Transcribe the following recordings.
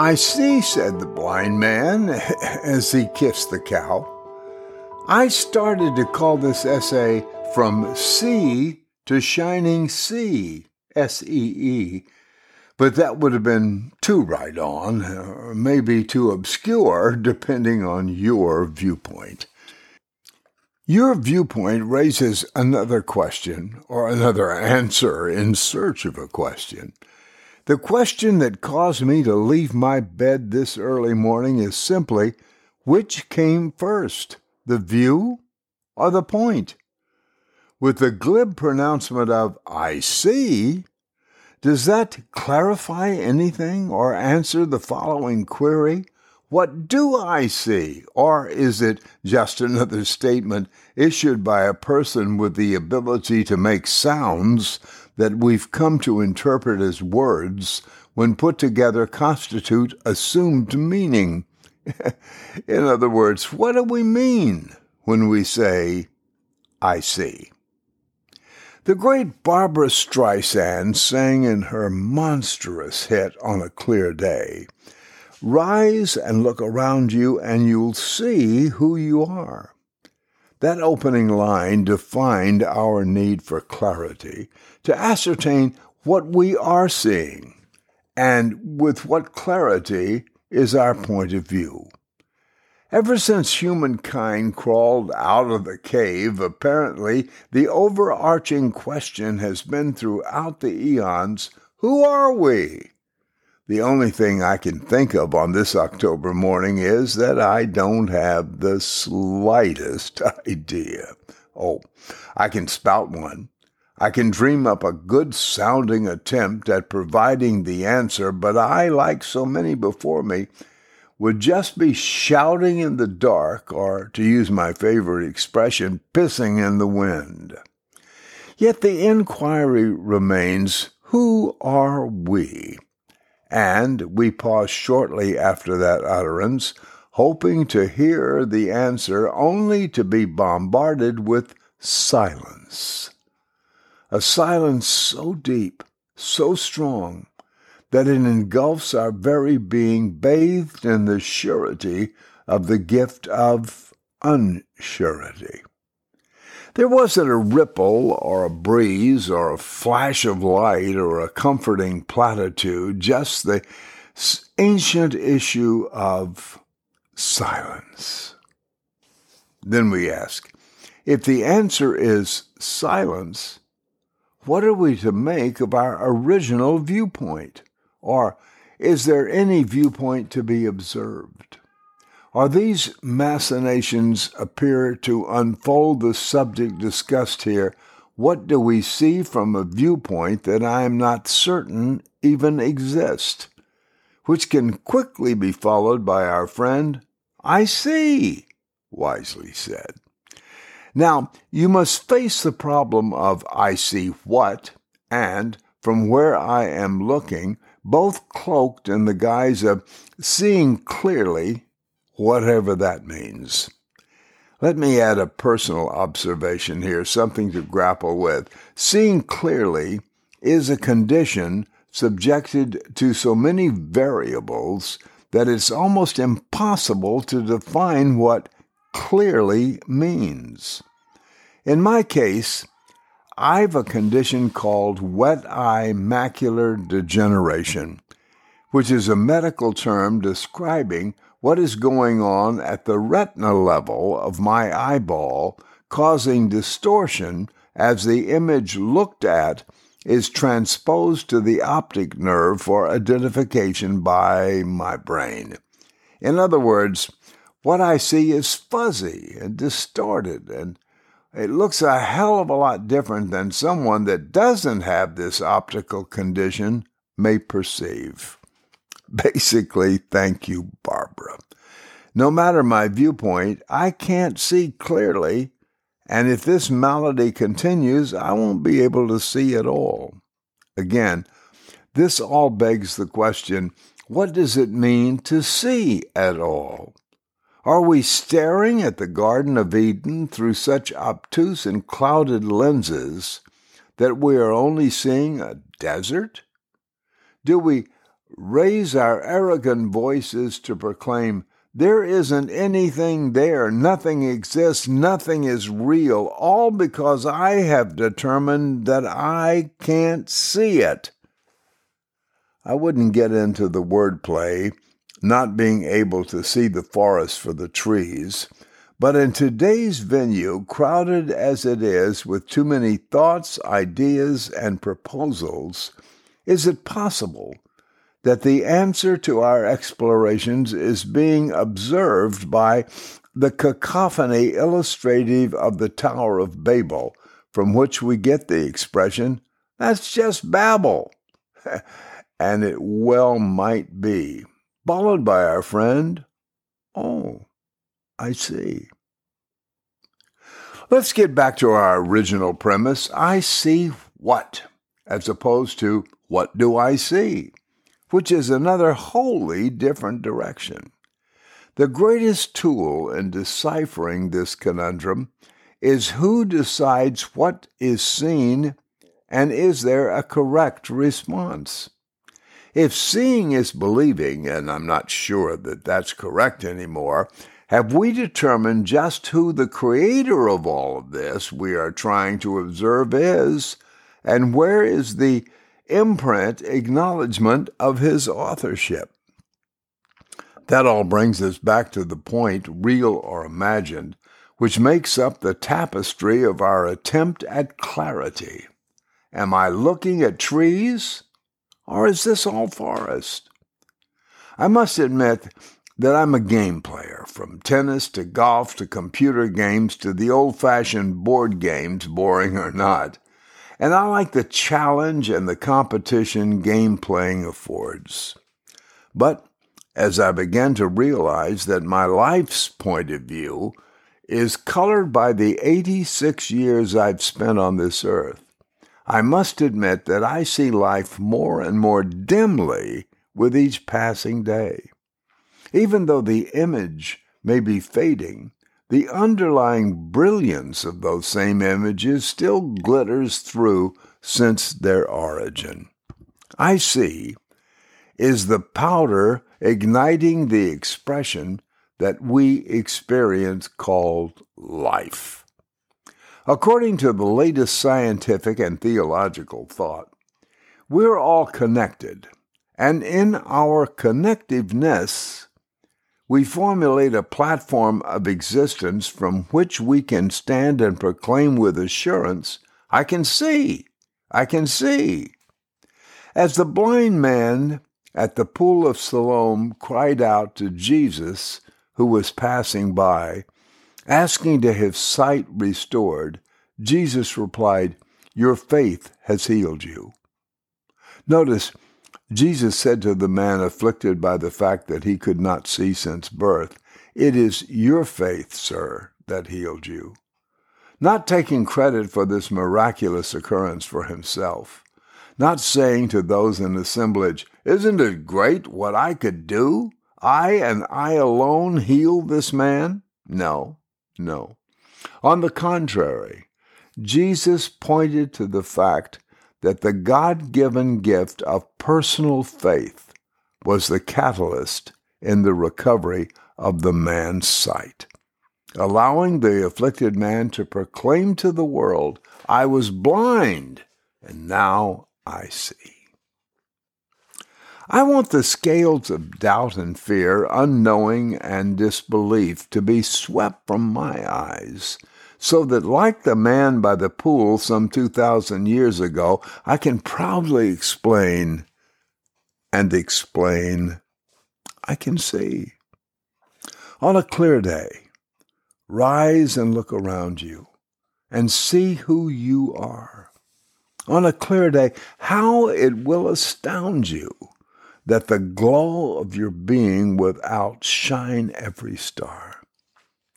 I see, said the blind man as he kissed the cow. I started to call this essay From Sea to Shining Sea, S E E, but that would have been too right on, or maybe too obscure, depending on your viewpoint. Your viewpoint raises another question or another answer in search of a question. The question that caused me to leave my bed this early morning is simply which came first, the view or the point? With the glib pronouncement of I see, does that clarify anything or answer the following query? What do I see? Or is it just another statement issued by a person with the ability to make sounds that we've come to interpret as words when put together constitute assumed meaning? In other words, what do we mean when we say, I see? The great Barbra Streisand sang in her monstrous hit On a Clear Day Rise and look around you, and you'll see who you are. That opening line defined our need for clarity to ascertain what we are seeing and with what clarity is our point of view. Ever since humankind crawled out of the cave, apparently the overarching question has been throughout the eons who are we? The only thing I can think of on this October morning is that I don't have the slightest idea. Oh, I can spout one. I can dream up a good sounding attempt at providing the answer, but I, like so many before me, would just be shouting in the dark, or, to use my favorite expression, pissing in the wind. Yet the inquiry remains who are we? And we pause shortly after that utterance, hoping to hear the answer only to be bombarded with silence. A silence so deep, so strong, that it engulfs our very being, bathed in the surety of the gift of unsurety. There wasn't a ripple or a breeze or a flash of light or a comforting platitude, just the ancient issue of silence. Then we ask, if the answer is silence, what are we to make of our original viewpoint? Or is there any viewpoint to be observed? Are these machinations appear to unfold the subject discussed here? What do we see from a viewpoint that I am not certain even exists? Which can quickly be followed by our friend, I see, wisely said. Now, you must face the problem of I see what and from where I am looking both cloaked in the guise of seeing clearly, whatever that means. Let me add a personal observation here, something to grapple with. Seeing clearly is a condition subjected to so many variables that it's almost impossible to define what clearly means. In my case, I've a condition called wet eye macular degeneration, which is a medical term describing what is going on at the retina level of my eyeball, causing distortion as the image looked at is transposed to the optic nerve for identification by my brain. In other words, what I see is fuzzy and distorted and it looks a hell of a lot different than someone that doesn't have this optical condition may perceive. Basically, thank you, Barbara. No matter my viewpoint, I can't see clearly, and if this malady continues, I won't be able to see at all. Again, this all begs the question what does it mean to see at all? Are we staring at the Garden of Eden through such obtuse and clouded lenses that we are only seeing a desert? Do we raise our arrogant voices to proclaim, There isn't anything there, nothing exists, nothing is real, all because I have determined that I can't see it. I wouldn't get into the wordplay, not being able to see the forest for the trees. But in today's venue, crowded as it is with too many thoughts, ideas, and proposals, is it possible that the answer to our explorations is being observed by the cacophony illustrative of the Tower of Babel, from which we get the expression, that's just Babel. and it well might be, followed by our friend, oh, I see. Let's get back to our original premise. I see what, as opposed to what do I see, which is another wholly different direction. The greatest tool in deciphering this conundrum is who decides what is seen and is there a correct response. If seeing is believing, and I'm not sure that that's correct anymore, have we determined just who the creator of all of this we are trying to observe is, and where is the imprint acknowledgement of his authorship? That all brings us back to the point, real or imagined, which makes up the tapestry of our attempt at clarity. Am I looking at trees, or is this all forest? I must admit that I'm a game player, from tennis to golf to computer games to the old fashioned board games, boring or not. And I like the challenge and the competition game playing affords. But as I began to realize that my life's point of view is colored by the 86 years I've spent on this earth, I must admit that I see life more and more dimly with each passing day. Even though the image may be fading, the underlying brilliance of those same images still glitters through since their origin. I see is the powder igniting the expression that we experience called life. According to the latest scientific and theological thought, we're all connected, and in our connectiveness, we formulate a platform of existence from which we can stand and proclaim with assurance, I can see, I can see. As the blind man at the pool of Siloam cried out to Jesus, who was passing by, asking to have sight restored, Jesus replied, Your faith has healed you. Notice, Jesus said to the man afflicted by the fact that he could not see since birth, It is your faith, sir, that healed you. Not taking credit for this miraculous occurrence for himself, not saying to those in assemblage, Isn't it great what I could do? I and I alone heal this man? No, no. On the contrary, Jesus pointed to the fact that the God given gift of personal faith was the catalyst in the recovery of the man's sight, allowing the afflicted man to proclaim to the world, I was blind, and now I see. I want the scales of doubt and fear, unknowing and disbelief to be swept from my eyes so that, like the man by the pool some 2,000 years ago, I can proudly explain and explain I can see. On a clear day, rise and look around you and see who you are. On a clear day, how it will astound you that the glow of your being will outshine every star.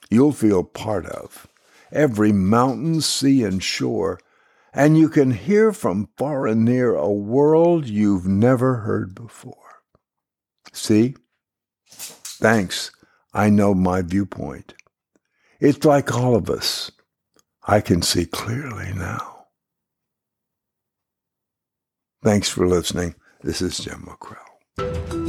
You'll feel part of every mountain, sea, and shore, and you can hear from far and near a world you've never heard before. See? Thanks. I know my viewpoint. It's like all of us. I can see clearly now. Thanks for listening. This is Jim MacKrell.